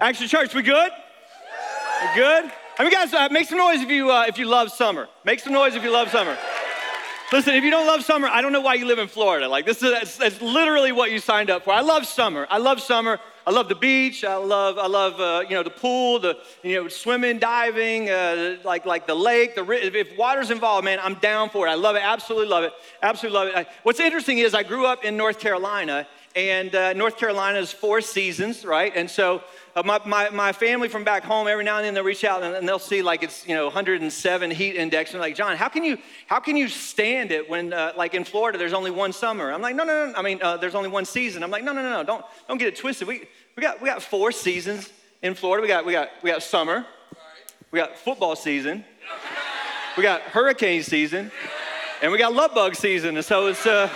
Action Church, we good? We good? I mean, guys, uh, make some noise if you uh, if you love summer. Make some noise if you love summer. Listen, if you don't love summer, I don't know why you live in Florida. Like this is that's, that's literally what you signed up for. I love summer. I love summer. I love the beach. I love I love uh, you know the pool, the you know swimming, diving, uh, like like the lake. The if water's involved, man, I'm down for it. I love it. Absolutely love it. Absolutely love it. I, what's interesting is I grew up in North Carolina, and uh, North Carolina is four seasons, right? And so uh, my, my, my family from back home, every now and then they'll reach out and, and they'll see like it's, you know, 107 heat index. And like, John, how can you, how can you stand it when, uh, like in Florida, there's only one summer? I'm like, no, no, no. I mean, uh, there's only one season. I'm like, no, no, no, no. Don't, don't get it twisted. We, we, got, we got four seasons in Florida. We got, we got, we got summer. We got football season. We got hurricane season. And we got love bug season. And so it's, uh,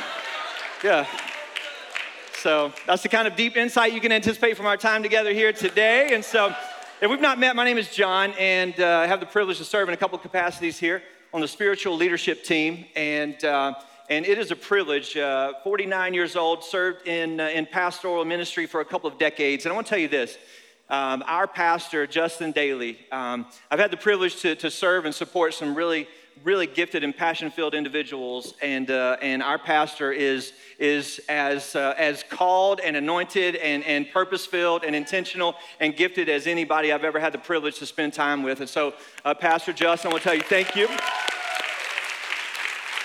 yeah. So that's the kind of deep insight you can anticipate from our time together here today. And so, if we've not met, my name is John, and uh, I have the privilege to serve in a couple of capacities here on the spiritual leadership team. And uh, and it is a privilege. Uh, 49 years old, served in uh, in pastoral ministry for a couple of decades. And I want to tell you this. Um, our pastor, Justin Daly, um, I've had the privilege to, to serve and support some really really gifted and passion filled individuals, and, uh, and our pastor is, is as, uh, as called and anointed and, and purpose filled and intentional and gifted as anybody I've ever had the privilege to spend time with. And so, uh, Pastor Justin, I want to tell you thank you.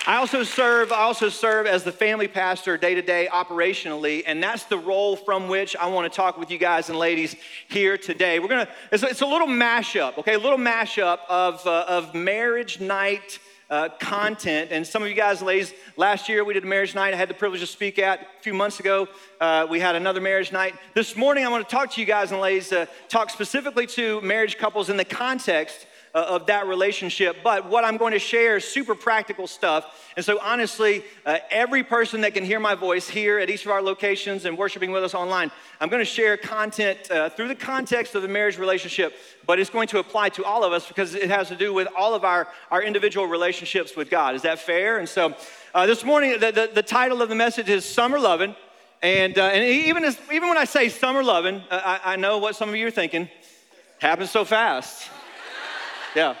I also serve, I also serve as the family pastor day to day operationally, and that's the role from which I want to talk with you guys and ladies here today. We're gonna, it's a, it's a little mashup, okay, a little mashup of, uh, of marriage night. Uh, content. And some of you guys, ladies, last year we did a marriage night. I had the privilege to speak at. A few months ago, uh, we had another marriage night. This morning, I want to talk to you guys and ladies, uh, talk specifically to marriage couples in the context of that relationship. But what I'm going to share is super practical stuff. And so, honestly, uh, every person that can hear my voice here at each of our locations and worshiping with us online, I'm going to share content uh, through the context of the marriage relationship, but it's going to apply to all of us because it has to do with all of our, our individual relationships with God. Is that fair? And so, uh, this morning, the, the, the, title of the message is Summer Loving. And, uh, and even, as, even when I say summer loving, uh, I, I know what some of you are thinking. Happens so fast. Yeah,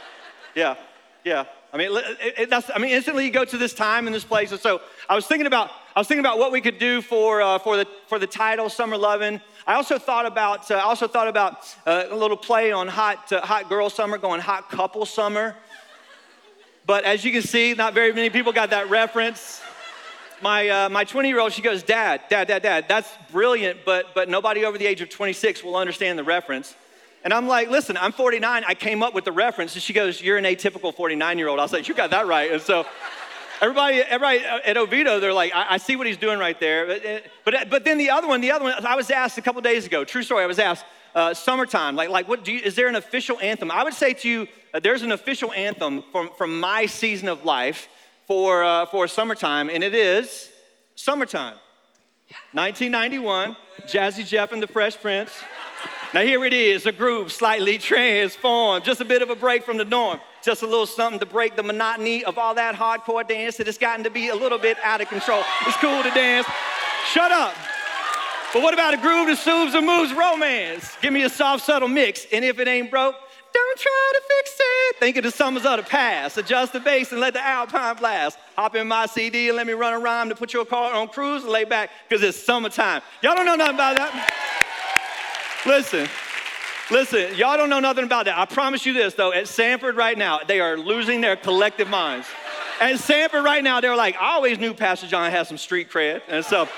yeah, yeah. I mean, it, it, that's, I mean, instantly you go to this time and this place. And so I was thinking about, I was thinking about what we could do for, uh, for, the, for the title, Summer Lovin'. I also thought about, uh, I also thought about uh, a little play on hot, uh, hot girl summer, going hot couple summer. But as you can see, not very many people got that reference. My, uh, my 20 year old, she goes, Dad, Dad, Dad, Dad, that's brilliant, but, but nobody over the age of 26 will understand the reference. And I'm like, listen, I'm 49. I came up with the reference. And she goes, You're an atypical 49 year old. I was like, You got that right. And so everybody, everybody at Oviedo, they're like, I, I see what he's doing right there. But, but, but then the other one, the other one, I was asked a couple days ago, true story, I was asked, uh, summertime, like, like what do you, is there an official anthem? I would say to you, uh, there's an official anthem from, from my season of life for, uh, for summertime, and it is Summertime. 1991, Jazzy Jeff and the Fresh Prince. Now, here it is a groove slightly transformed, just a bit of a break from the norm, just a little something to break the monotony of all that hardcore dance that has gotten to be a little bit out of control. It's cool to dance. Shut up. But what about a groove that soothes and moves romance? Give me a soft, subtle mix, and if it ain't broke, don't try to fix it. Think of the summers of the past. Adjust the bass and let the alpine blast. Hop in my CD and let me run a rhyme to put your car on cruise and lay back, because it's summertime. Y'all don't know nothing about that. Listen, listen, y'all don't know nothing about that. I promise you this, though, at Sanford right now, they are losing their collective minds. At Sanford right now, they're like, I always knew Pastor John had some street cred. And so,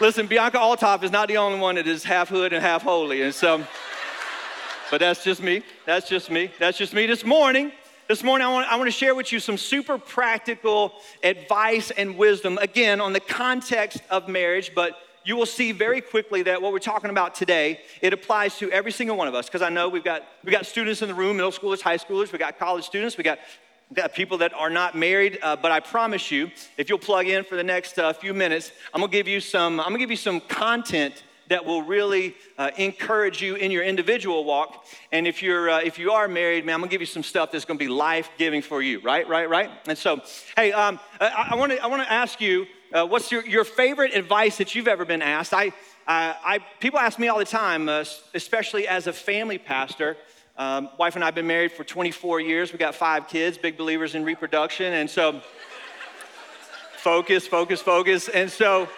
listen, Bianca Olthoff is not the only one that is half hood and half holy. And so, but that's just me. That's just me. That's just me this morning. This morning, I want, I want to share with you some super practical advice and wisdom, again, on the context of marriage, but you will see very quickly that what we're talking about today, it applies to every single one of us. Because I know we've got, we've got students in the room, middle schoolers, high schoolers, we've got college students, we've got, we got people that are not married. Uh, but I promise you, if you'll plug in for the next uh, few minutes, I'm gonna give you some, I'm gonna give you some content that will really uh, encourage you in your individual walk. And if you're uh, if you are married, man, I'm gonna give you some stuff that's gonna be life giving for you. Right, right, right. And so, hey, um, I want to I want to ask you uh, what's your, your favorite advice that you've ever been asked? I, Uh, I, people ask me all the time, uh, especially as a family pastor. Um, wife and I have been married for 24 years. We got five kids, big believers in reproduction. And so, focus, focus, focus. And so,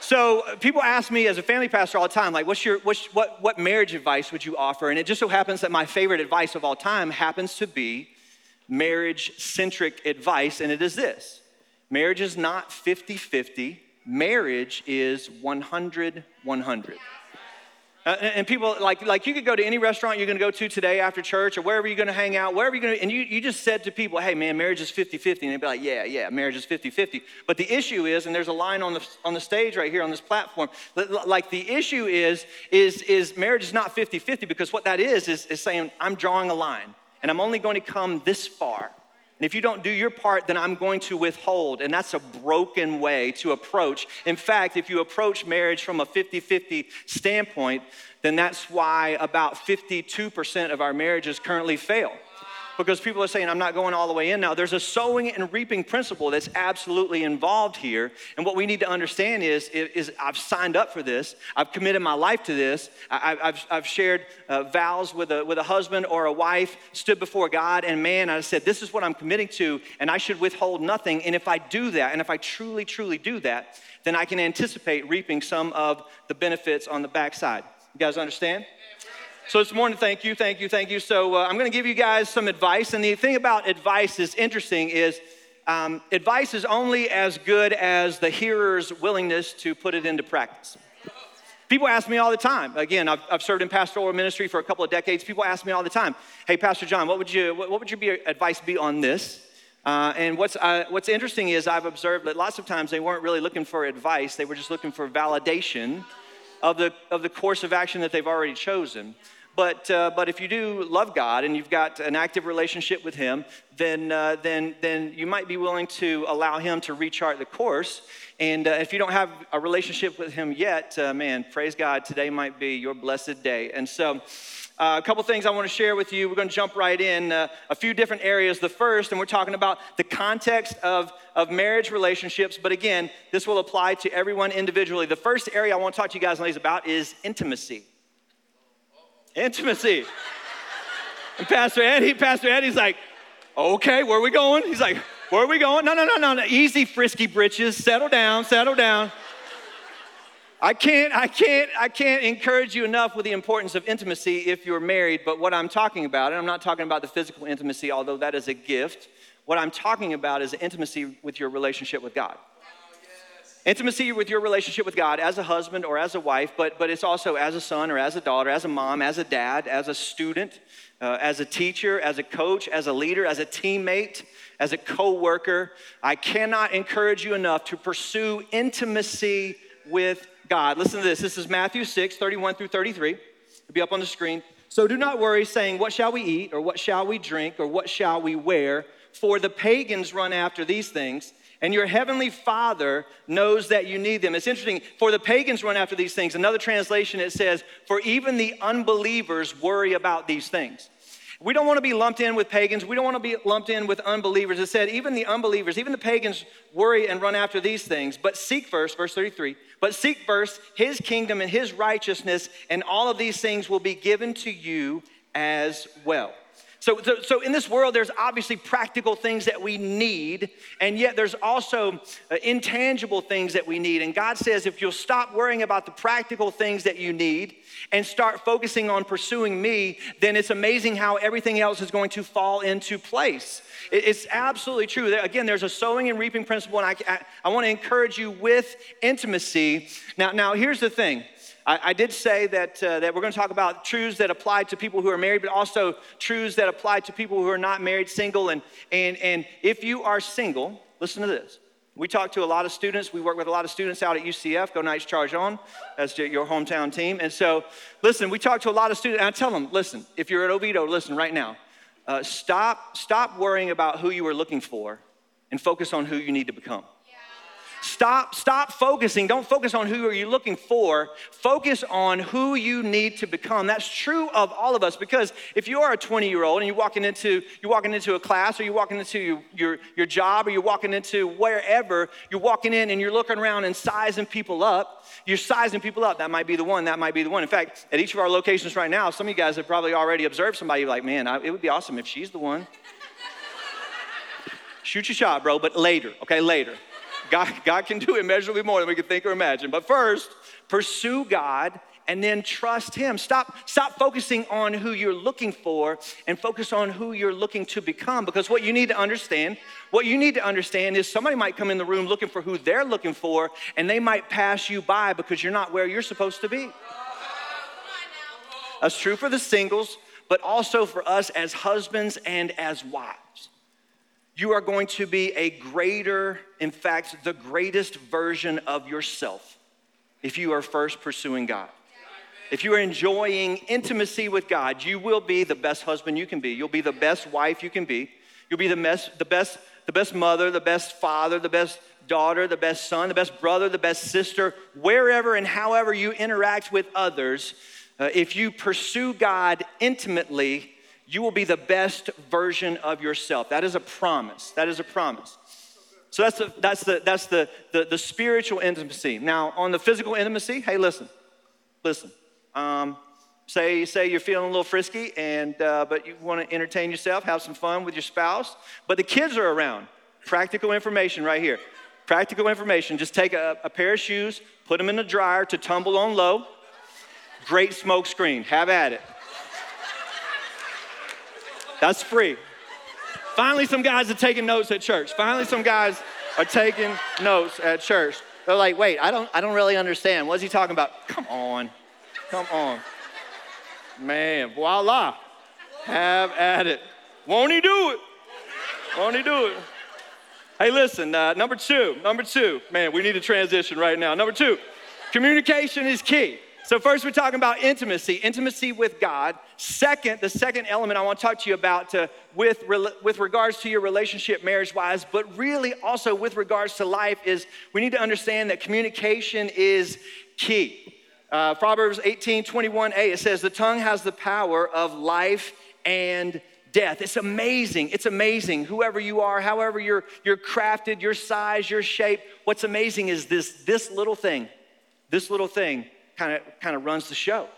so people ask me as a family pastor all the time, like, what's your, what's, what, what marriage advice would you offer? And it just so happens that my favorite advice of all time happens to be marriage centric advice, and it is this marriage is not 50 50, marriage is 100 100. Uh, and people like like you could go to any restaurant you're going to go to today after church or wherever you're going to hang out wherever you're to and you, you just said to people hey man marriage is 50-50 and they'd be like yeah yeah marriage is 50-50 but the issue is and there's a line on the on the stage right here on this platform like the issue is is is marriage is not 50-50 because what that is is, is saying i'm drawing a line and i'm only going to come this far and if you don't do your part, then I'm going to withhold. And that's a broken way to approach. In fact, if you approach marriage from a 50 50 standpoint, then that's why about 52% of our marriages currently fail because people are saying, I'm not going all the way in now. There's a sowing and reaping principle that's absolutely involved here. And what we need to understand is, is I've signed up for this, I've committed my life to this, I, have I've shared uh, vows with a, with a husband or a wife, stood before God, and man, I said, This is what I'm committing to, and I should withhold nothing. And if I do that, and if I truly, truly do that, then I can anticipate reaping some of the benefits on the backside. You guys understand? So this morning, thank you, thank you, thank you. So uh, I'm going to give you guys some advice. And the thing about advice is interesting is um, advice is only as good as the hearer's willingness to put it into practice. People ask me all the time. Again, I've, I've, served in pastoral ministry for a couple of decades. People ask me all the time, "Hey, Pastor John, what would you what, would your be, advice be on this?" Uh, and what's uh, what's interesting is I've observed that lots of times they weren't really looking for advice; they were just looking for validation of the of the course of action that they've already chosen. But, uh, but if you do love God and you've got an active relationship with Him, then, uh, then, then you might be willing to allow Him to rechart the course. And uh, if you don't have a relationship with Him yet, uh, man, praise God, today might be your blessed day. And so, uh, a couple things I want to share with you. We're going to jump right in uh, a few different areas. The first, and we're talking about the context of, of marriage relationships, but again, this will apply to everyone individually. The first area I want to talk to you guys ladies about is intimacy. Intimacy. And Pastor Eddie, Pastor Eddie's like, okay, where are we going? He's like, where are we going? No, no, no, no, no. Easy, frisky britches. Settle down, settle down. I can't, I can't, I can't encourage you enough with the importance of intimacy if you're married, but what I'm talking about, and I'm not talking about the physical intimacy, although that is a gift. What I'm talking about is intimacy with your relationship with God. Intimacy with your relationship with God as a husband or as a wife, but, but it's also as a son or as a daughter, as a mom, as a dad, as a student, uh, as a teacher, as a coach, as a leader, as a teammate, as a co worker. I cannot encourage you enough to pursue intimacy with God. Listen to this. This is Matthew 6, 31 through 33. It'll be up on the screen. So do not worry, saying, What shall we eat, or what shall we drink, or what shall we wear? For the pagans run after these things and your heavenly Father knows that you need them. It's interesting, for the pagans run after these things. Another translation, it says, For even the unbelievers worry about these things. We don't want to be lumped in with pagans. We don't want to be lumped in with unbelievers. It said, even the unbelievers, even the pagans worry and run after these things. But seek first, verse 33, but seek first his kingdom and his righteousness, and all of these things will be given to you as well. So, so, so, in this world, there's obviously practical things that we need, and yet there's also uh, intangible things that we need. And God says, if you'll stop worrying about the practical things that you need and start focusing on pursuing me, then it's amazing how everything else is going to fall into place. It's absolutely true. Again, there's a sowing and reaping principle, and I, I, I want to encourage you with intimacy. Now, now here's the thing I, I did say that, uh, that we're going to talk about truths that apply to people who are married, but also truths that apply to people who are not married, single. And, and, and if you are single, listen to this. We talk to a lot of students. We work with a lot of students out at UCF. Go Knights Charge On. That's your hometown team. And so, listen, we talk to a lot of students. And I tell them, listen, if you're at Oviedo, listen right now. Uh, stop, stop worrying about who you are looking for and focus on who you need to become. Stop, stop focusing. Don't focus on who are you looking for. Focus on who you need to become. That's true of all of us because if you are a 20 year old and you're walking into you're walking into a class or you're walking into your, your, your job or you're walking into wherever, you're walking in and you're looking around and sizing people up. You're sizing people up. That might be the one. That might be the one. In fact, at each of our locations right now, some of you guys have probably already observed somebody like, man, I, it would be awesome if she's the one. Shoot your shot, bro, but later, okay, later. God, God can do immeasurably more than we can think or imagine. But first, pursue God and then trust Him. Stop, stop focusing on who you're looking for and focus on who you're looking to become. Because what you need to understand, what you need to understand is somebody might come in the room looking for who they're looking for, and they might pass you by because you're not where you're supposed to be. That's true for the singles, but also for us as husbands and as wives you are going to be a greater, in fact, the greatest version of yourself if you are first pursuing God. If you are enjoying intimacy with God, you will be the best husband you can be. You'll be the best wife you can be. You'll be the best, the best, the best mother, the best father, the best daughter, the best son, the best brother, the best sister, wherever and however you interact with others. Uh, if you pursue God intimately, you will be the best version of yourself. That is a promise. That is a promise. So that's the, that's the, that's the, the, the spiritual intimacy. Now, on the physical intimacy, hey, listen, listen. Um, say, say you're feeling a little frisky, and, uh, but you want to entertain yourself, have some fun with your spouse, but the kids are around. Practical information right here. Practical information. Just take a, a pair of shoes, put them in the dryer to tumble on low. Great smoke screen. Have at it. That's free. Finally, some guys are taking notes at church. Finally, some guys are taking notes at church. They're like, wait, I don't, I don't really understand. What's he talking about? Come on. Come on. Man, voila. Have at it. Won't he do it? Won't he do it? Hey, listen, uh, number two, number two. Man, we need a transition right now. Number two, communication is key. So, first, we're talking about intimacy, intimacy with God. Second, the second element I want to talk to you about to, with, with regards to your relationship marriage wise, but really also with regards to life, is we need to understand that communication is key. Uh, Proverbs 18 21a, it says, The tongue has the power of life and death. It's amazing. It's amazing. Whoever you are, however you're, you're crafted, your size, your shape, what's amazing is this, this little thing, this little thing kind of kind of runs the show.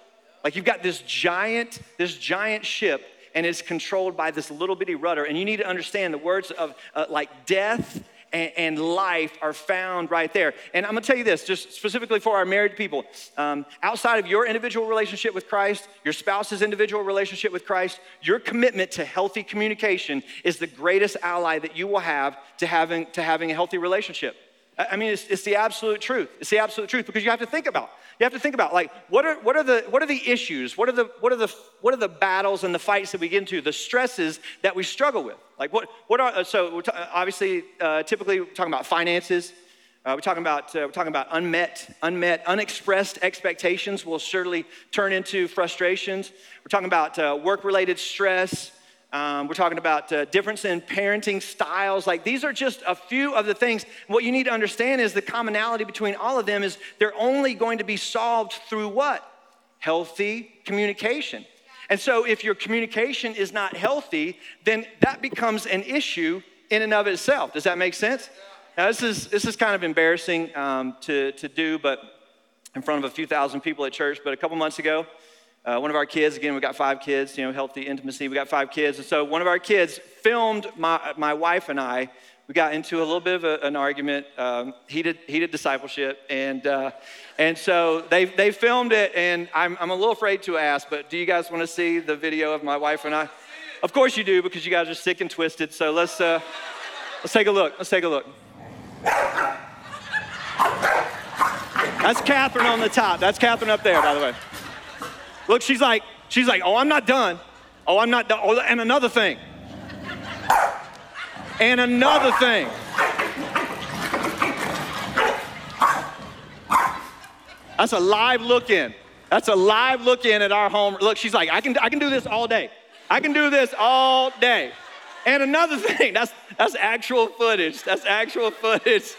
Like you've got this giant, this giant ship, and it's controlled by this little bitty rudder. And you need to understand the words of uh, like death and, and, life are found right there. And I'm gonna tell you this, just specifically for our married people. Um, outside of your individual relationship with Christ, your spouse's individual relationship with Christ, your commitment to healthy communication is the greatest ally that you will have to having, to having a healthy relationship. I mean, it's, it's the absolute truth. It's the absolute truth because you have to think about you have to think about like what are, what are the what are the issues? What are the what are the what are the battles and the fights that we get into? The stresses that we struggle with. Like what what are so we're t- obviously uh, typically we're talking about finances. Uh, we're talking about uh, we're talking about unmet unmet unexpressed expectations will surely turn into frustrations. We're talking about uh, work related stress um, we're talking about uh, difference in parenting styles. Like these are just a few of the things. What you need to understand is the commonality between all of them is they're only going to be solved through what? Healthy communication. And so if your communication is not healthy, then that becomes an issue in and of itself. Does that make sense? Now, this is, this is kind of embarrassing um, to, to do, but in front of a few thousand people at church. But a couple months ago, uh, one of our kids, again, we've got five kids, you know, healthy intimacy, we got five kids. And so one of our kids filmed my, my wife and I. We got into a little bit of a, an argument, um, heated, heated discipleship. And, uh, and so they, they filmed it, and I'm, I'm a little afraid to ask, but do you guys want to see the video of my wife and I? Of course you do, because you guys are sick and twisted. So let's, uh, let's take a look. Let's take a look. That's Catherine on the top. That's Catherine up there, by the way. Look, she's like, she's like, oh, I'm not done. Oh, I'm not done. Oh, and another thing. And another thing. That's a live look in. That's a live look in at our home. Look, she's like, I can, I can do this all day. I can do this all day. And another thing, that's, that's actual footage. That's actual footage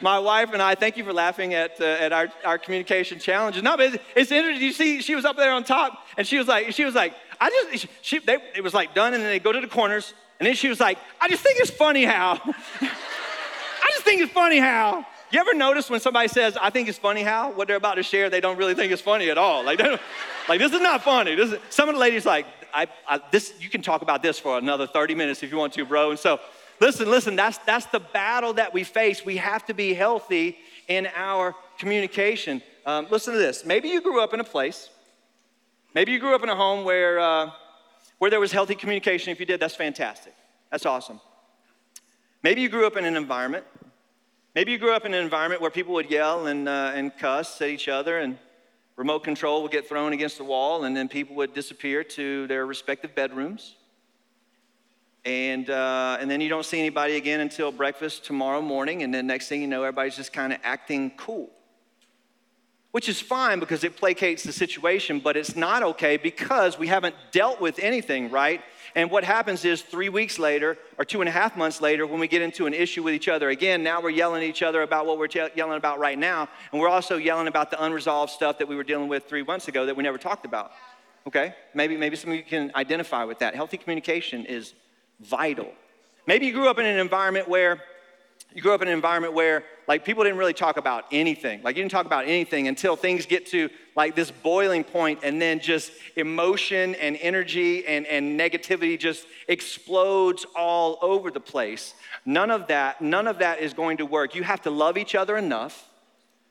my wife and I, thank you for laughing at, uh, at our, our communication challenges. No, but it's, it's interesting. You see, she was up there on top, and she was like, she was like, I just, she, they, it was like done, and then they go to the corners, and then she was like, I just think it's funny how, I just think it's funny how. You ever notice when somebody says, I think it's funny how, what they're about to share, they don't really think it's funny at all. Like, like this is not funny. This is, some of the ladies like, I, I, this, you can talk about this for another 30 minutes if you want to, bro. And so Listen, listen, that's, that's the battle that we face. We have to be healthy in our communication. Um, listen to this. Maybe you grew up in a place, maybe you grew up in a home where, uh, where there was healthy communication. If you did, that's fantastic. That's awesome. Maybe you grew up in an environment. Maybe you grew up in an environment where people would yell and, uh, and cuss at each other, and remote control would get thrown against the wall, and then people would disappear to their respective bedrooms and, uh, and then you don't see anybody again until breakfast tomorrow morning. And then next thing you know everybody's just kind of acting cool. Which is fine because it placates the situation but it's not okay because we haven't dealt with anything right? And what happens is three weeks later or two and a half months later when we get into an issue with each other again now we're yelling at each other about what we're yelling about right now. And we're also yelling about the unresolved stuff that we were dealing with three months ago that we never talked about. Okay? Maybe maybe some of you can identify with that. Healthy communication is vital. Maybe you grew up in an environment where you grew up in an environment where like people didn't really talk about anything. Like you didn't talk about anything until things get to like this boiling point and then just emotion and energy and, and negativity just explodes all over the place. None of that, none of that is going to work. You have to love each other enough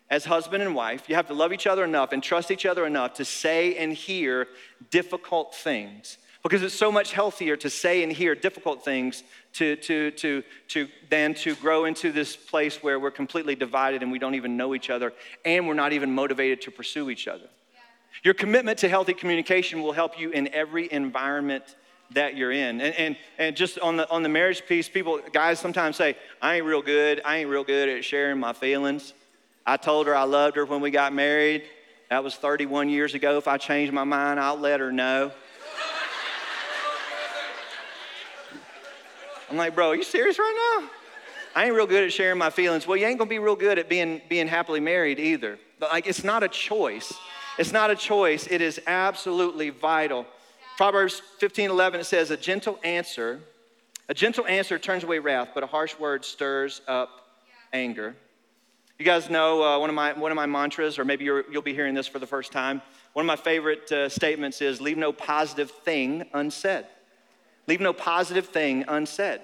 as husband and wife. You have to love each other enough and trust each other enough to say and hear difficult things because it's so much healthier to say and hear difficult things to, to, to, to, than to grow into this place where we're completely divided and we don't even know each other and we're not even motivated to pursue each other. Yeah. Your commitment to healthy communication will help you in every environment that you're in. And, and, and just on the, on the marriage piece, people, guys sometimes say, I ain't real good. I ain't real good at sharing my feelings. I told her I loved her when we got married. That was 31 years ago. If I change my mind, I'll let her know. I'm like, bro, are you serious right now? I ain't real good at sharing my feelings. Well, you ain't gonna be real good at being, being happily married either. But like, it's not a choice. It's not a choice. It is absolutely vital. Proverbs 15, 11, it says, a gentle answer, a gentle answer turns away wrath, but a harsh word stirs up anger. You guys know uh, one, of my, one of my mantras, or maybe you will be hearing this for the first time. One of my favorite uh, statements is, leave no positive thing unsaid. Leave no positive thing unsaid.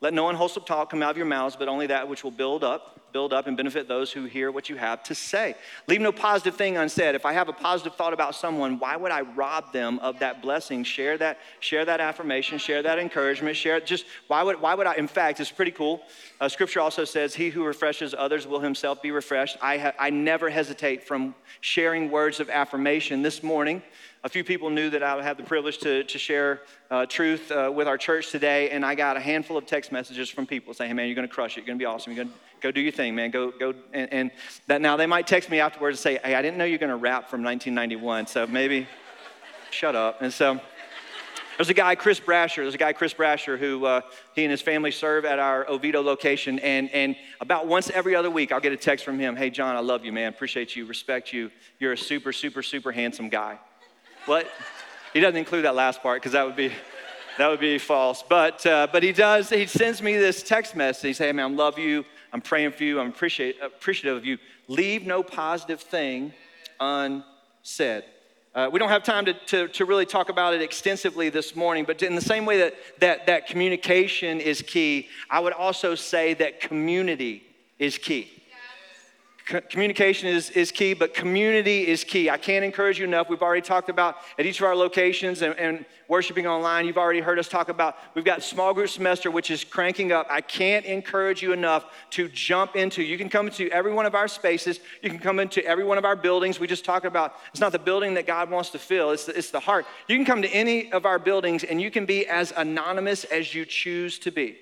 Let no unwholesome talk come out of your mouths, but only that which will build up, build up and benefit those who hear what you have to say. Leave no positive thing unsaid. If I have a positive thought about someone, why would I rob them of that blessing? Share that, share that affirmation, share that encouragement, share just why would why would I? In fact, it's pretty cool. Uh, scripture also says, "He who refreshes others will himself be refreshed." I ha- I never hesitate from sharing words of affirmation. This morning, a few people knew that I would have the privilege to, to share uh, truth uh, with our church today, and I got a handful of text messages from people saying, hey, man, you're going to crush it. You're going to be awesome. You're to go do your thing, man. Go, go. And, and, that now they might text me afterwards and say, hey, I didn't know you're going to rap from 1991, so maybe shut up. And so there's a guy, Chris Brasher. There's a guy, Chris Brasher, who uh, he and his family serve at our Oviedo location. And, and about once every other week, I'll get a text from him. Hey, John, I love you, man. Appreciate you, respect you. You're a super, super, super handsome guy. What? He doesn't include that last part because that would be that would be false. But uh, but he does. He sends me this text message. He says, "Hey man, I love you. I'm praying for you. I'm appreciative of you. Leave no positive thing unsaid." Uh, we don't have time to, to, to, really talk about it extensively this morning, but in the same way that, that, that communication is key, I would also say that community is key communication is, is key, but community is key. I can't encourage you enough. We've already talked about at each of our locations and, and, worshiping online. You've already heard us talk about we've got small group semester, which is cranking up. I can't encourage you enough to jump into. You can come into every one of our spaces. You can come into every one of our buildings. We just talked about it's not the building that God wants to fill. It's the, it's the heart. You can come to any of our buildings and you can be as anonymous as you choose to be.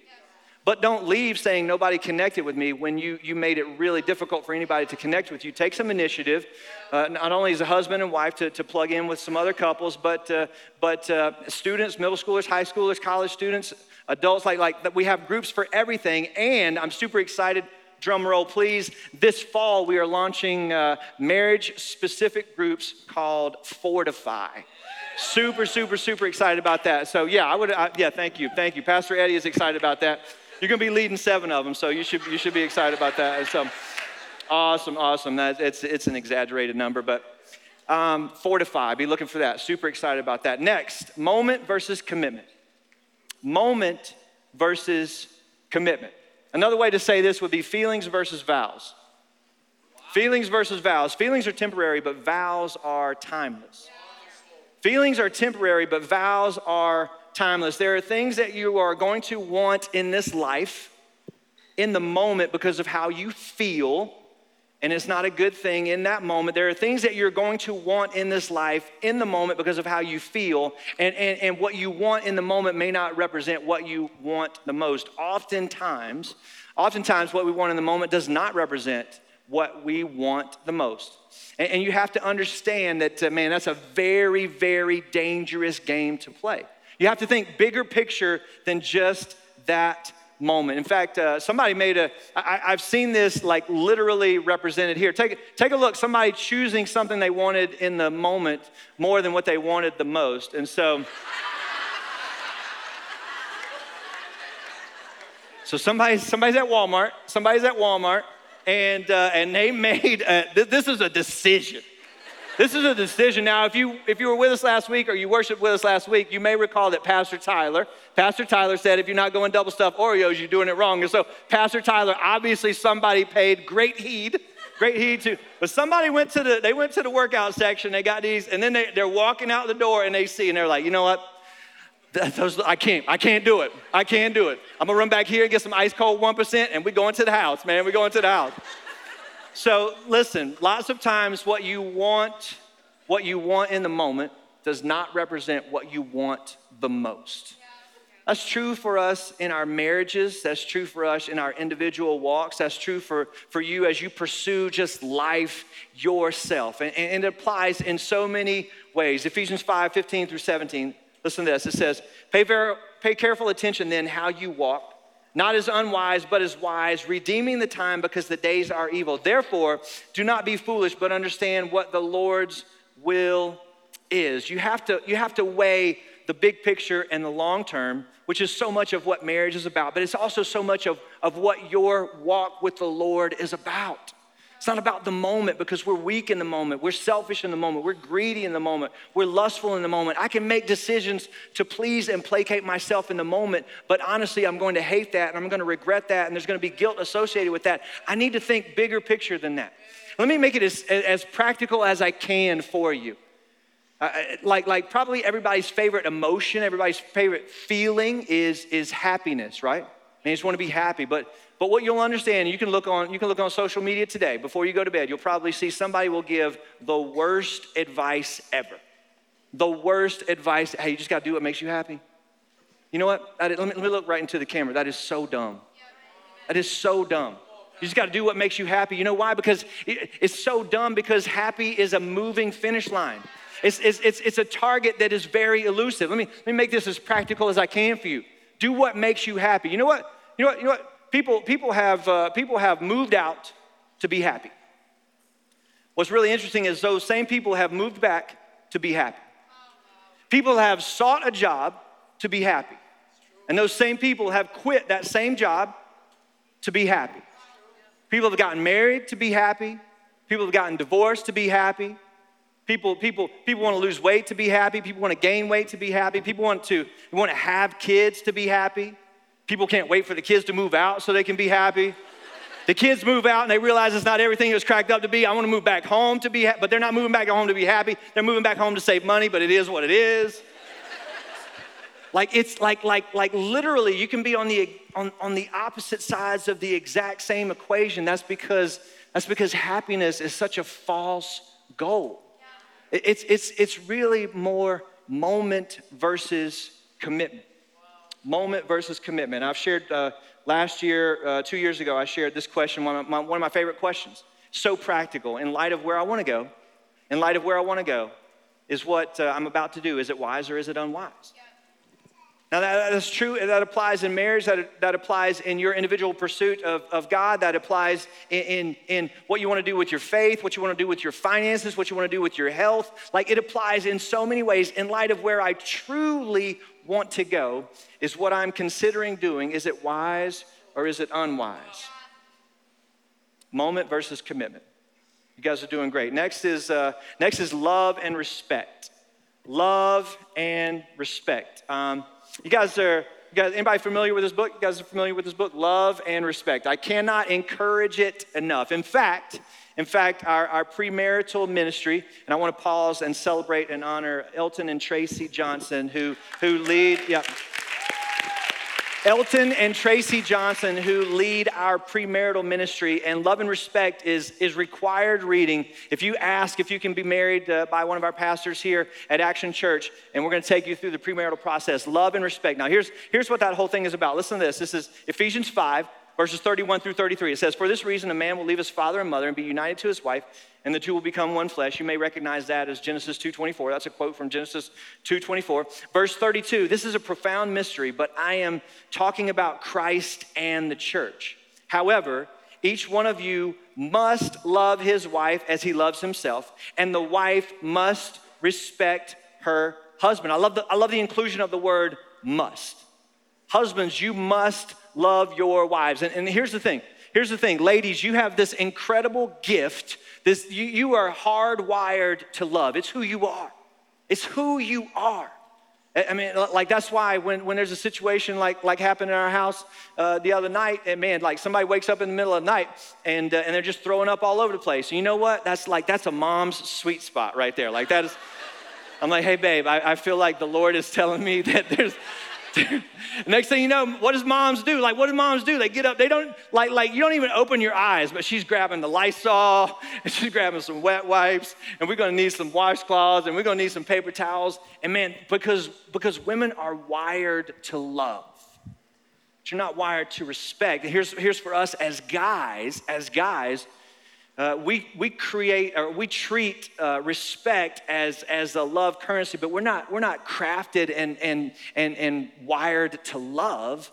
But don't leave saying nobody connected with me when you, you made it really difficult for anybody to connect with you. Take some initiative, uh, not only as a husband and wife to, to plug in with some other couples, but, uh, but uh, students, middle schoolers, high schoolers, college students, adults, like, like we have groups for everything. And I'm super excited drum roll, please. This fall, we are launching uh, marriage specific groups called Fortify. Super, super, super excited about that. So, yeah, I would, I, yeah, thank you. Thank you. Pastor Eddie is excited about that. You're going to be leading seven of them, so you should, you should be excited about that. So, awesome, awesome. That, it's, it's an exaggerated number, but um, Fortify, be looking for that. Super excited about that. Next, moment versus commitment. Moment versus commitment. Another way to say this would be feelings versus vows. Feelings versus vows. Feelings are temporary, but vows are timeless. Feelings are temporary, but vows are timeless. There are things that you are going to want in this life in the moment because of how you feel and it's not a good thing in that moment. There are things that you're going to want in this life in the moment because of how you feel, and, and, and what you want in the moment may not represent what you want the most. Oftentimes, oftentimes what we want in the moment does not represent what we want the most. And, you have to understand that, uh, man, that's a very, very dangerous game to play. You have to think bigger picture than just that moment. In fact, uh, somebody made a, I, I've seen this like literally represented here. Take, take a look, somebody choosing something they wanted in the moment more than what they wanted the most. And so, so somebody, somebody's at Walmart, somebody's at Walmart, and, uh, and they made, a, this is a decision. This is a decision. Now, if you if you were with us last week or you worshiped with us last week, you may recall that Pastor Tyler, Pastor Tyler said, if you're not going double stuffed Oreos, you're doing it wrong. And so, Pastor Tyler, obviously somebody paid great heed, great heed to. But somebody went to the they went to the workout section. They got these, and then they, they're walking out the door and they see, and they're like, you know what? Those, I can't. I can't do it. I can't do it. I'm gonna run back here and get some ice cold one percent, and we go into the house, man. We go into the house. So listen, lots of times what you want, what you want in the moment does not represent what you want the most. That's true for us in our marriages. That's true for us in our individual walks. That's true for, for you as you pursue just life yourself. And, and it applies in so many ways. Ephesians 5 15 through 17. Listen to this. It says, Pay, ver- pay careful attention then how you walk not as unwise, but as wise, redeeming the time because the days are evil. Therefore, do not be foolish, but understand what the Lord's will is. You have to, you have to weigh the big picture and the long term, which is so much of what marriage is about, but it's also so much of, of what your walk with the Lord is about. It's not about the moment because we're weak in the moment. We're selfish in the moment. We're greedy in the moment. We're lustful in the moment. I can make decisions to please and placate myself in the moment, but honestly, I'm going to hate that and I'm going to regret that and there's going to be guilt associated with that. I need to think bigger picture than that. Let me make it as, as practical as I can for you. Uh, like, like probably everybody's favorite emotion, everybody's favorite feeling is, is happiness, right? They just want to be happy. But but what you'll understand, you can look on you can look on social media today before you go to bed. You'll probably see somebody will give the worst advice ever. The worst advice. Hey, you just got to do what makes you happy. You know what? Let me, let me look right into the camera. That is so dumb. That is so dumb. You just got to do what makes you happy. You know why? Because it's so dumb because happy is a moving finish line. It's, it's, it's, it's a target that is very elusive. Let me, let me make this as practical as I can for you. Do what makes you happy. You know what? You know what? You know what? People, people, have, uh, people have moved out to be happy. What's really interesting is those same people have moved back to be happy. People have sought a job to be happy. And those same people have quit that same job to be happy. People have gotten married to be happy. People have gotten divorced to be happy. People, people, people want to lose weight to be happy. People want to gain weight to be happy. People want to, want to have kids to be happy. People can't wait for the kids to move out so they can be happy. The kids move out and they realize it's not everything it was cracked up to be. I want to move back home to be, ha- but they're not moving back home to be happy. They're moving back home to save money, but it is what it is. like it's like like like literally, you can be on the on, on the opposite sides of the exact same equation. That's because that's because happiness is such a false goal. It's it's it's really more moment versus commitment moment versus commitment. I've shared uh, last year, uh, two years ago, I shared this question, one of, my, one of my favorite questions. So practical. In light of where I want to go, in light of where I want to go, is what uh, I'm about to do. Is it wise or is it unwise? Now, that, that's true. That applies in marriage. That, that applies in your individual pursuit of, of God. That applies in, in, in what you want to do with your faith, what you want to do with your finances, what you want to do with your health. Like it applies in so many ways in light of where I truly want to go. Is what I'm considering doing, is it wise or is it unwise? Moment versus commitment. You guys are doing great. Next is, uh, next is love and respect. Love and respect. Um, you guys are, you guys, anybody familiar with this book? You guys are familiar with this book? Love and Respect. I cannot encourage it enough. In fact, in fact, our, our premarital ministry, and I want to pause and celebrate and honor Elton and Tracy Johnson, who, who lead, yeah. Elton and Tracy Johnson, who lead our premarital ministry, and Love and Respect is, is required reading. If you ask if you can be married uh, by one of our pastors here at Action Church, and we're going to take you through the premarital process, Love and Respect. Now, here's, here's what that whole thing is about. Listen to this. This is Ephesians 5, verses 31 through 33. It says, For this reason, a man will leave his father and mother and be united to his wife and the two will become one flesh. You may recognize that as Genesis 2:24. That's a quote from Genesis 2:24. Verse 32. This is a profound mystery, but I am talking about Christ and the church. However, each one of you must love his wife as he loves himself, and the wife must respect her husband. I love the, I love the inclusion of the word must. Husbands, you must love your wives. And, and here's the thing here's the thing ladies, you have this incredible gift this, you, you are hardwired to love. It's who you are. It's who you are. I mean, like that's why when, when there's a situation like, like happened in our house uh, the other night, and man, like somebody wakes up in the middle of the night and, uh, and they're just throwing up all over the place. And you know what? That's like, that's a mom's sweet spot right there. Like that is, I'm like, hey babe, I, I feel like the Lord is telling me that there's, Next thing you know, what does moms do? Like, what do moms do? They get up, they don't, like, like you don't even open your eyes, but she's grabbing the Lysol, and she's grabbing some wet wipes, and we're gonna need some washcloths, and we're gonna need some paper towels. And man, because, because women are wired to love. But you're not wired to respect. Here's, here's for us as guys, as guys, uh, we, we create or we treat uh, respect as, as a love currency, but we're not, we're not crafted and, and, and, and wired to love.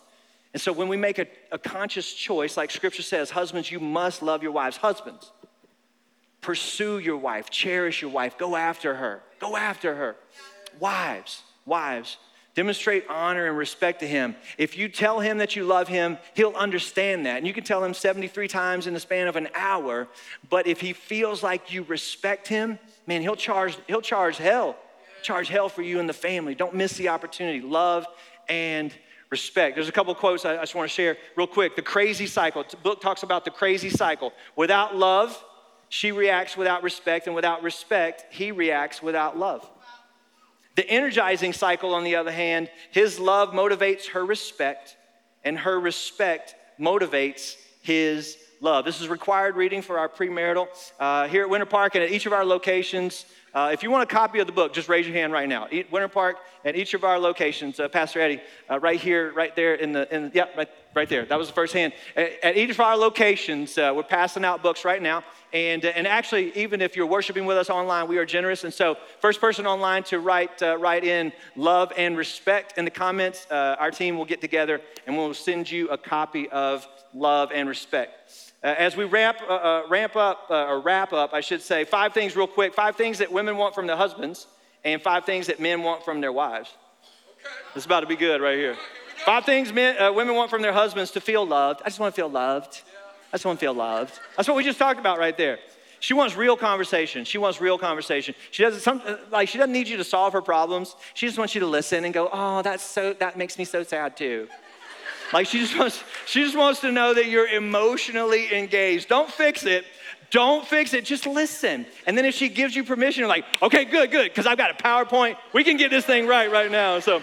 And so when we make a, a conscious choice, like scripture says, husbands, you must love your wives. Husbands, pursue your wife, cherish your wife, go after her, go after her. Wives, wives, Demonstrate honor and respect to him. If you tell him that you love him, he'll understand that. And you can tell him 73 times in the span of an hour, but if he feels like you respect him, man, he'll charge, he'll charge hell. Charge hell for you and the family. Don't miss the opportunity. Love and respect. There's a couple quotes I, I just want to share real quick. The crazy cycle. The book talks about the crazy cycle. Without love, she reacts without respect, and without respect, he reacts without love. The energizing cycle, on the other hand, his love motivates her respect, and her respect motivates his love. This is required reading for our premarital uh, here at Winter Park and at each of our locations. Uh, if you want a copy of the book, just raise your hand right now. Winter Park and each of our locations. Uh, Pastor Eddie, uh, right here, right there in the, in, yeah, right, right there. That was the first hand. At, at each of our locations, uh, we're passing out books right now. And, uh, and actually, even if you're worshiping with us online, we are generous. And so, first person online to write, uh, write in love and respect in the comments, our team will get together and we'll send you a copy of Love and Respect. Uh, as we ramp, uh, uh, ramp up, uh, or wrap up, I should say, five things real quick. Five things that women want from their husbands, and five things that men want from their wives. Okay. It's about to be good right here. Five things men, uh, women want from their husbands to feel loved. I just want to feel loved. I just want to feel loved. That's what we just talked about right there. She wants real conversation. She wants real conversation. She doesn't some, like she doesn't need you to solve her problems. She just wants you to listen and go, "Oh, that's so that makes me so sad too." Like she just wants, she just wants to know that you're emotionally engaged. Don't fix it. Don't fix it. Just listen. And then if she gives you permission, like, okay, good, good, because I've got a PowerPoint. We can get this thing right right now. So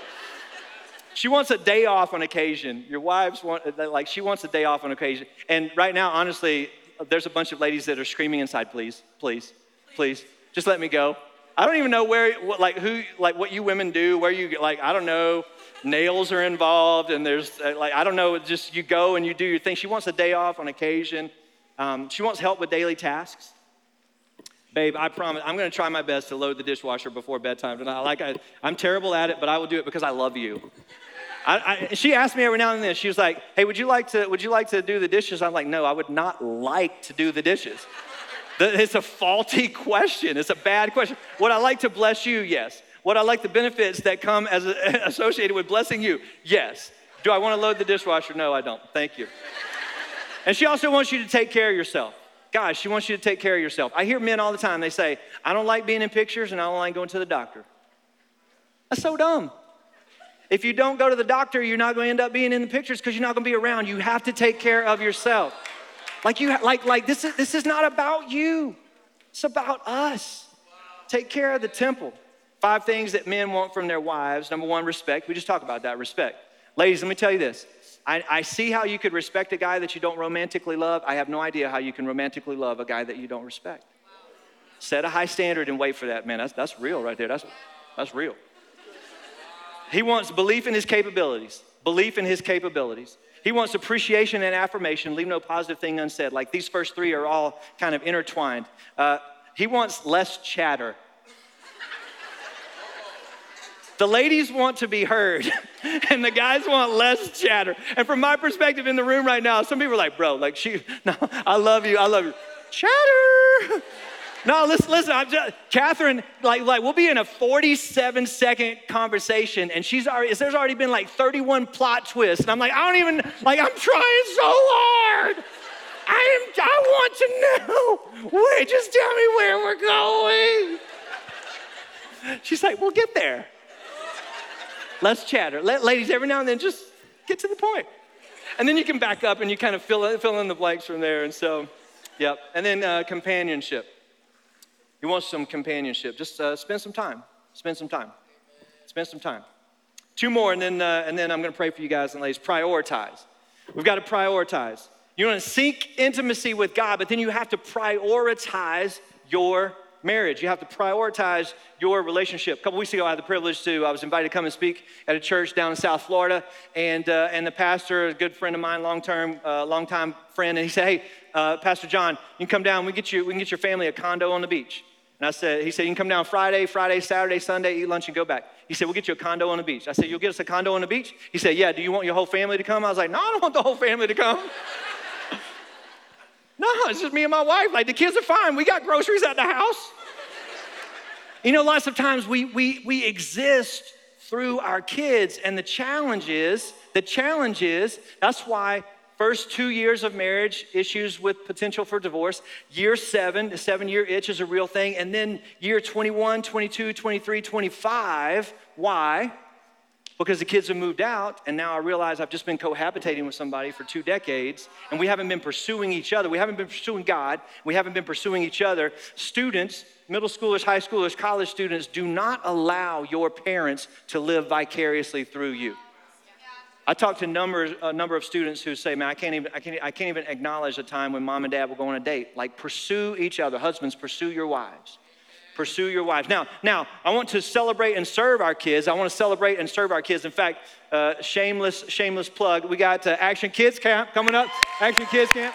she wants a day off on occasion. Your wives want, like, she wants a day off on occasion. And right now, honestly, there's a bunch of ladies that are screaming inside, please, please, please, just let me go. I don't even know where, what, like, who, like, what you women do, where you, like, I don't know nails are involved, and there's uh, like, I don't know, just you go and you do your thing. She wants a day off on occasion. Um, she wants help with daily tasks. Babe, I promise, I'm gonna try my best to load the dishwasher before bedtime tonight. Like I, I'm terrible at it, but I will do it because I love you. I, I, she asked me every now and then. She was like, "Hey, would you like to? Would you like to do the dishes?" I'm like, "No, I would not like to do the dishes." It's a faulty question. It's a bad question. Would I like to bless you? Yes. Would I like the benefits that come as a, associated with blessing you? Yes. Do I want to load the dishwasher? No, I don't. Thank you. And she also wants you to take care of yourself. Guys, she wants you to take care of yourself. I hear men all the time, they say, I don't like being in pictures and I don't like going to the doctor. That's so dumb. If you don't go to the doctor, you're not going to end up being in the pictures because you're not going to be around. You have to take care of yourself. Like you like like this is this is not about you. It's about us. Take care of the temple. Five things that men want from their wives. Number one, respect. We just talked about that, respect. Ladies, let me tell you this. I, I, see how you could respect a guy that you don't romantically love. I have no idea how you can romantically love a guy that you don't respect. Set a high standard and wait for that, man. That's, that's real right there. That's, that's real. He wants belief in his capabilities, belief in his capabilities. He wants appreciation and affirmation, leave no positive thing unsaid. Like these first three are all kind of intertwined. Uh, he wants less chatter. The ladies want to be heard, and the guys want less chatter. And from my perspective in the room right now, some people are like, bro, like she, no, I love you, I love you. Chatter. No, listen, listen. I'm just Catherine. Like, like we'll be in a 47 second conversation, and she's already. There's already been like 31 plot twists, and I'm like, I don't even like. I'm trying so hard. I am. I want to know. Wait, just tell me where we're going. She's like, we'll get there. Let's chatter. Let, ladies, every now and then, just get to the point. And then you can back up and you kind of fill in, fill in the blanks from there. And so, yep. And then uh, companionship. You wants some companionship. Just uh, spend some time. Spend some time. Spend some time. Two more, and then, uh, and then I'm going to pray for you guys and ladies. Prioritize. We've got to prioritize. You want to seek intimacy with God, but then you have to prioritize your marriage. You have to prioritize your relationship. A couple weeks ago, I had the privilege to, I was invited to come and speak at a church down in South Florida. And, uh, and the pastor, a good friend of mine, long term, uh, long time friend, and he said, Hey, uh, Pastor John, you can come down, we, get you, we can get your family a condo on the beach. And I said, he said, you can come down Friday, Friday, Saturday, Sunday, eat lunch and go back. He said, we'll get you a condo on the beach. I said, you'll get us a condo on the beach? He said, yeah, do you want your whole family to come? I was like, no, I don't want the whole family to come. no, it's just me and my wife. Like, the kids are fine. We got groceries at the house. you know, lots of times we, we, we exist through our kids, and the challenge is, the challenge is, that's why First two years of marriage, issues with potential for divorce. Year seven, the seven year itch is a real thing. And then year 21, 22, 23, 25. Why? Because the kids have moved out, and now I realize I've just been cohabitating with somebody for two decades, and we haven't been pursuing each other. We haven't been pursuing God. We haven't been pursuing each other. Students, middle schoolers, high schoolers, college students, do not allow your parents to live vicariously through you. I talked to a number of students who say, man, I can't, even, I, can't, I can't even acknowledge a time when mom and dad will go on a date. Like, pursue each other. Husbands, pursue your wives. Pursue your wives. Now, now, I want to celebrate and serve our kids. I want to celebrate and serve our kids. In fact, uh, shameless, shameless plug. We got uh, Action Kids Camp coming up. Action Kids Camp.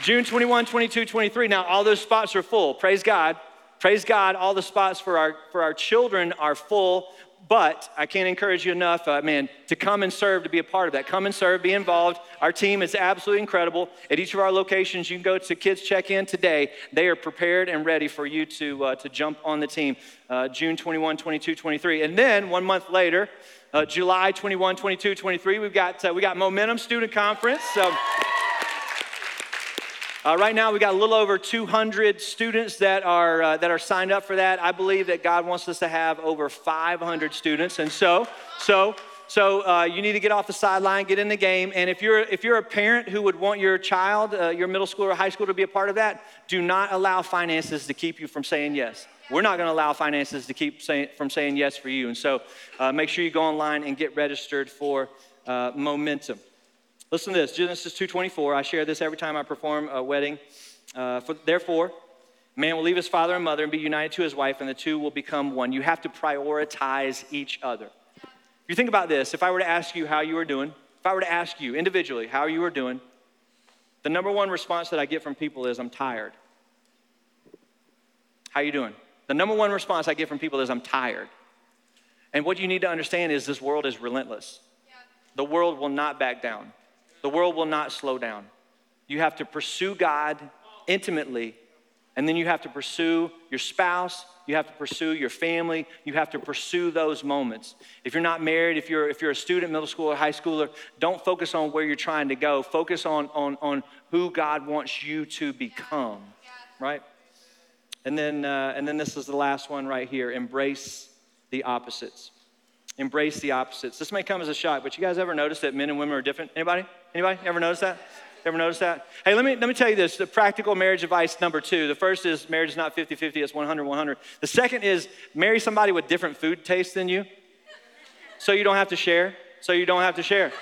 June 21, 22, 23. Now, all those spots are full. Praise God. Praise God, all the spots for our, for our children are full but I can't encourage you enough, uh, man, to come and serve, to be a part of that. Come and serve, be involved. Our team is absolutely incredible. At each of our locations, you can go to Kids Check In today. They are prepared and ready for you to, uh, to jump on the team uh, June 21, 22, 23. And then one month later, uh, July 21, 22, 23, we've got, uh, we got Momentum Student Conference. So, uh, right now, we got a little over 200 students that are, uh, that are signed up for that. I believe that God wants us to have over 500 students. And so, so, so uh, you need to get off the sideline, get in the game. And if you're, if you're a parent who would want your child, uh, your middle school or high school to be a part of that, do not allow finances to keep you from saying yes. We're not going to allow finances to keep saying, from saying yes for you. And so uh, make sure you go online and get registered for uh, Momentum. Listen to this Genesis 2.24. I share this every time I perform a wedding. Uh, for, therefore, man will leave his father and mother and be united to his wife, and the two will become one. You have to prioritize each other. If you think about this, if I were to ask you how you are doing, if I were to ask you individually how you are doing, the number one response that I get from people is, I'm tired. How are you doing? The number one response I get from people is, I'm tired. And what you need to understand is this world is relentless. The world will not back down, the world will not slow down. You have to pursue God intimately, and then you have to pursue your spouse, you have to pursue your family, you have to pursue those moments. If you're not married, if you're, if you're a student, middle schooler, high schooler, don't focus on where you're trying to go. Focus on, on, on who God wants you to become, right? And then, uh, and then this is the last one right here embrace the opposites. Embrace the opposites. This may come as a shock, but you guys ever notice that men and women are different? Anybody? Anybody ever notice that? Ever notice that? Hey, let me, let me tell you this the practical marriage advice number two. The first is marriage is not 50 50, it's 100 100. The second is marry somebody with different food tastes than you so you don't have to share. So you don't have to share.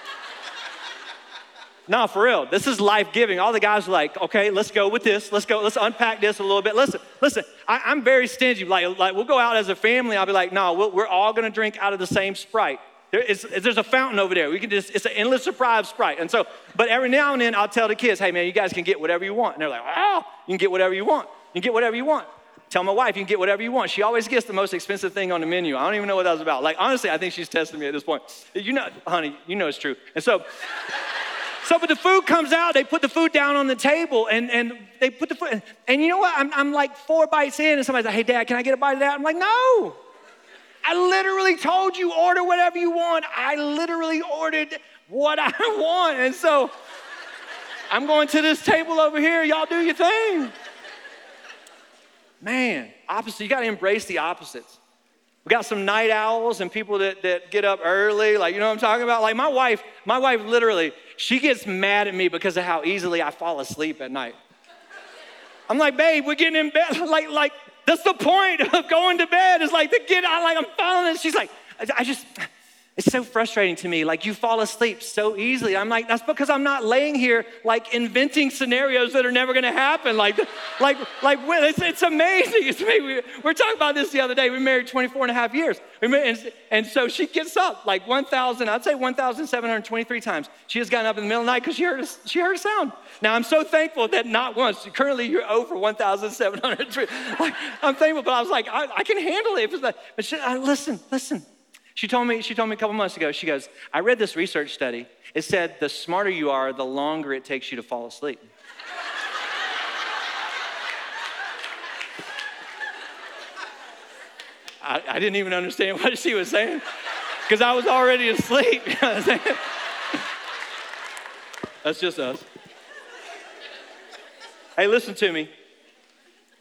No, for real. This is life giving. All the guys are like, okay, let's go with this. Let's go. Let's unpack this a little bit. Listen, listen. I, am very stingy. Like, like we'll go out as a family. I'll be like, no, we we are all gonna drink out of the same Sprite. There is, there's a fountain over there. We can just, it's an endless supply of Sprite. And so, but every now and then I'll tell the kids, hey man, you guys can get whatever you want. And they're like, oh, you can get whatever you want. You can get whatever you want. Tell my wife you can get whatever you want. She always gets the most expensive thing on the menu. I don't even know what that was about. Like, honestly, I think she's testing me at this point. You know, honey, you know it's true. And so, so, but the food comes out, they put the food down on the table and, and they put the food, and you know what? I'm, I'm like four bites in and somebody's like, hey, dad, can I get a bite of that? I'm like, no. I literally told you order whatever you want. I literally ordered what I want. And so I'm going to this table over here. Y'all do your thing. Man, opposite, you got to embrace the opposites. We got some night owls and people that, that get up early, like, you know what I'm talking about? Like, my wife, my wife literally, she gets mad at me because of how easily I fall asleep at night. I'm like, babe, we're getting in bed. Like, like, that's the point of going to bed, is like to get out, like, I'm falling. She's like, I just, it's so frustrating to me. Like you fall asleep so easily. I'm like, that's because I'm not laying here like inventing scenarios that are never to happen. Like, like, like it's, it's amazing. It's me. We, were talking about this the other day. We married 24 and a half years. And, and so she gets up like 1,000, I'd say 1,723 times. She has gotten up in the middle of the night because she heard a, she heard a sound. Now I'm so thankful that not once. Currently you're over 1,703. Like, I'm thankful, but I was like, I, I can handle it. But she, uh, listen, listen. She told me, she told me a couple months ago, she goes, I read this research study. It said the smarter you are, the longer it takes you to fall asleep. I, I, didn't even understand what she was saying because I was already asleep. That's just us. Hey, listen to me.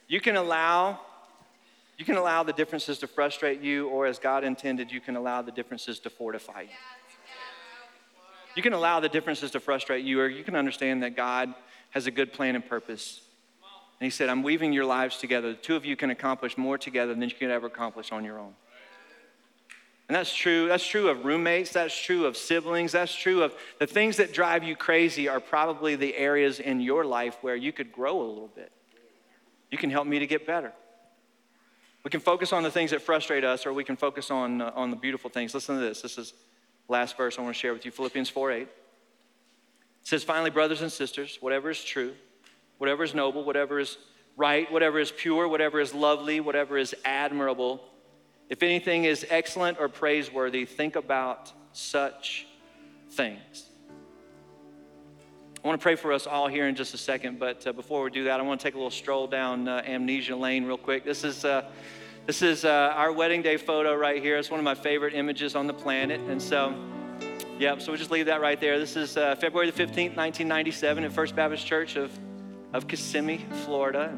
You can allow you can allow the differences to frustrate you, or as God intended, you can allow the differences to fortify you. You can allow the differences to frustrate you, or you can understand that God has a good plan and purpose. And He said, I'm weaving your lives together. The two of you can accomplish more together than you could ever accomplish on your own. And that's true. That's true of roommates. That's true of siblings. That's true of the things that drive you crazy are probably the areas in your life where you could grow a little bit. You can help me to get better. We can focus on the things that frustrate us, or we can focus on, uh, on the beautiful things. Listen to this. This is last verse I want to share with you Philippians 4 8. It says, Finally, brothers and sisters, whatever is true, whatever is noble, whatever is right, whatever is pure, whatever is lovely, whatever is admirable, if anything is excellent or praiseworthy, think about such things. I want to pray for us all here in just a second, but uh, before we do that, I want to take a little stroll down uh, Amnesia Lane real quick. This is, uh, this is uh, our wedding day photo right here. It's one of my favorite images on the planet. And so, yeah, so we'll just leave that right there. This is uh, February the 15th, 1997, at First Baptist Church of, of Kissimmee, Florida.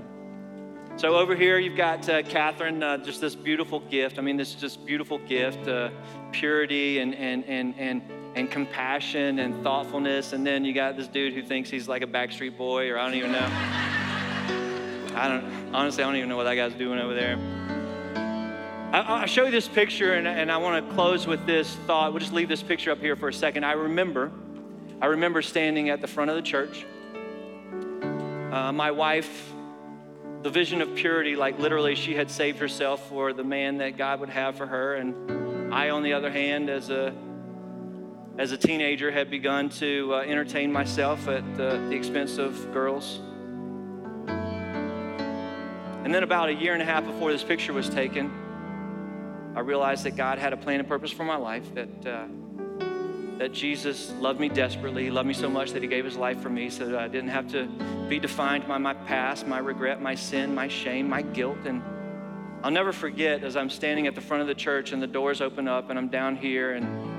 So over here, you've got uh, Catherine, uh, just this beautiful gift. I mean, this just beautiful gift, uh, purity and, and, and, and, and compassion and thoughtfulness. And then you got this dude who thinks he's like a Backstreet Boy, or I don't even know. I don't, honestly, I don't even know what that guy's doing over there. I, will show you this picture, and, and I want to close with this thought. We'll just leave this picture up here for a second. I remember, I remember standing at the front of the church. Uh, my wife, the vision of purity, like literally, she had saved herself for the man that God would have for her, and I, on the other hand, as a as a teenager, had begun to uh, entertain myself at uh, the expense of girls. And then, about a year and a half before this picture was taken, I realized that God had a plan and purpose for my life, that, uh, that Jesus loved me desperately. He loved me so much that He gave His life for me so that I didn't have to be defined by my past, my regret, my sin, my shame, my guilt. And I'll never forget as I'm standing at the front of the church and the doors open up and I'm down here and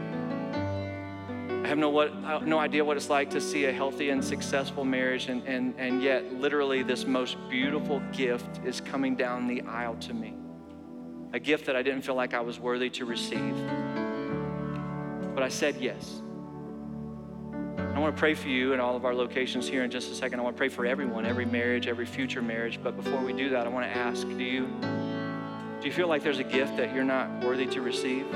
I have no, what, no idea what it's like to see a healthy and successful marriage, and, and, and yet, literally, this most beautiful gift is coming down the aisle to me a gift that I didn't feel like I was worthy to receive. But I said yes. I want to pray for you in all of our locations here in just a second. I want to pray for everyone, every marriage, every future marriage. But before we do that, I want to ask do you, do you feel like there's a gift that you're not worthy to receive?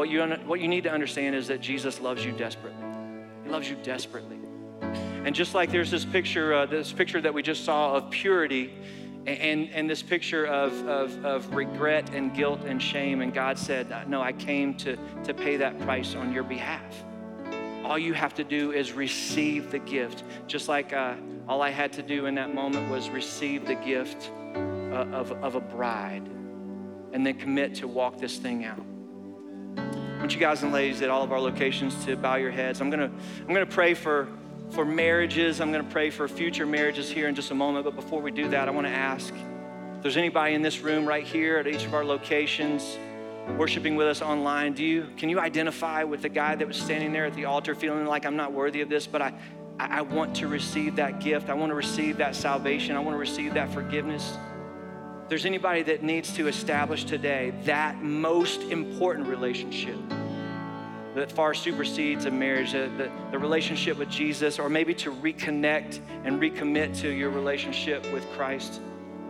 What you, what you need to understand is that Jesus loves you desperately. He loves you desperately. And just like there's this picture, uh, this picture that we just saw of purity, and, and this picture of, of, of regret and guilt and shame. And God said, No, I came to, to pay that price on your behalf. All you have to do is receive the gift. Just like uh, all I had to do in that moment was receive the gift uh, of, of a bride and then commit to walk this thing out. Want you guys and ladies at all of our locations to bow your heads. I'm gonna, I'm gonna pray for for marriages. I'm to pray for future marriages here in just a moment. But before we do that, I want to ask if there's anybody in this room right here at each of our locations worshiping with us online, do you can you identify with the guy that was standing there at the altar feeling like I'm not worthy of this, but I I want to receive that gift. I want to receive that salvation. I want to receive that forgiveness. There's anybody that needs to establish today that most important relationship that far supersedes a marriage, the, the, the, relationship with Jesus, or maybe to reconnect and recommit to your relationship with Christ.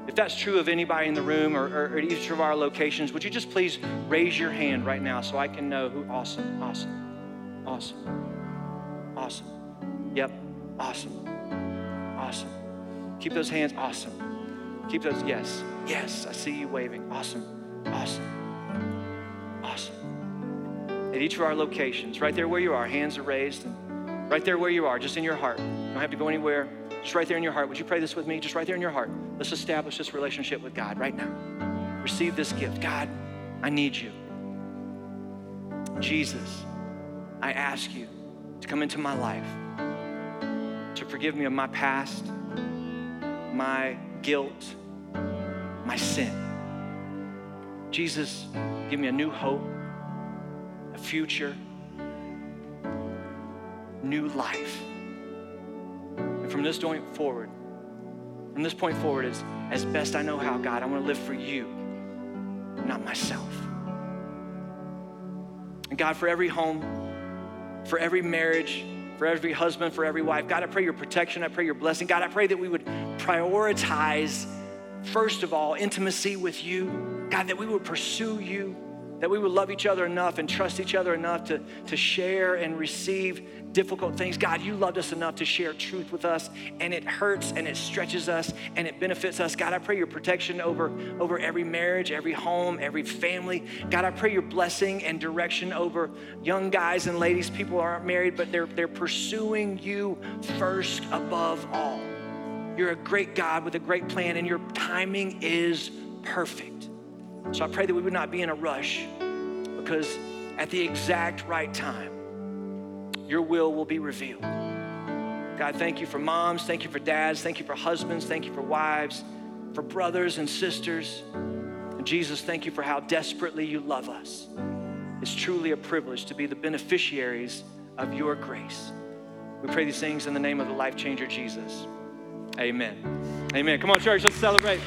If that's true of anybody in the room or, or at each of our locations, would you just please raise your hand right now so I can know who? Awesome, awesome, awesome, awesome. Yep, awesome, awesome. Keep those hands, awesome. Keep those, yes, yes, I see you waving. Awesome, awesome, awesome at each of our locations, right there where you are, hands are raised, and right there where you are, just in your heart. You don't have to go anywhere, just right there in your heart. Would you pray this with me? Just right there in your heart. Let's establish this relationship with God right now. Receive this gift. God, I need you. Jesus, I ask you to come into my life, to forgive me of my past, my guilt, my sin. Jesus, give me a new hope a future, new life. And from this point forward, from this point forward, as, as best I know how, God, I want to live for you, not myself. And God, for every home, for every marriage, for every husband, for every wife, God, I pray your protection, I pray your blessing. God, I pray that we would prioritize, first of all, intimacy with you. God, that we would pursue you that we would love each other enough and trust each other enough to, to share and receive difficult things. God, you loved us enough to share truth with us, and it hurts and it stretches us and it benefits us. God, I pray your protection over, over every marriage, every home, every family. God, I pray your blessing and direction over young guys and ladies, people aren't married, but they're, they're pursuing you first above all. You're a great God with a great plan, and your timing is perfect. So I pray that we would not be in a rush because at the exact right time, your will will be revealed. God, thank you for moms, thank you for dads, thank you for husbands, thank you for wives, for brothers and sisters. And Jesus, thank you for how desperately you love us. It's truly a privilege to be the beneficiaries of your grace. We pray these things in the name of the life changer Jesus. Amen. Amen. Come on, church, let's celebrate.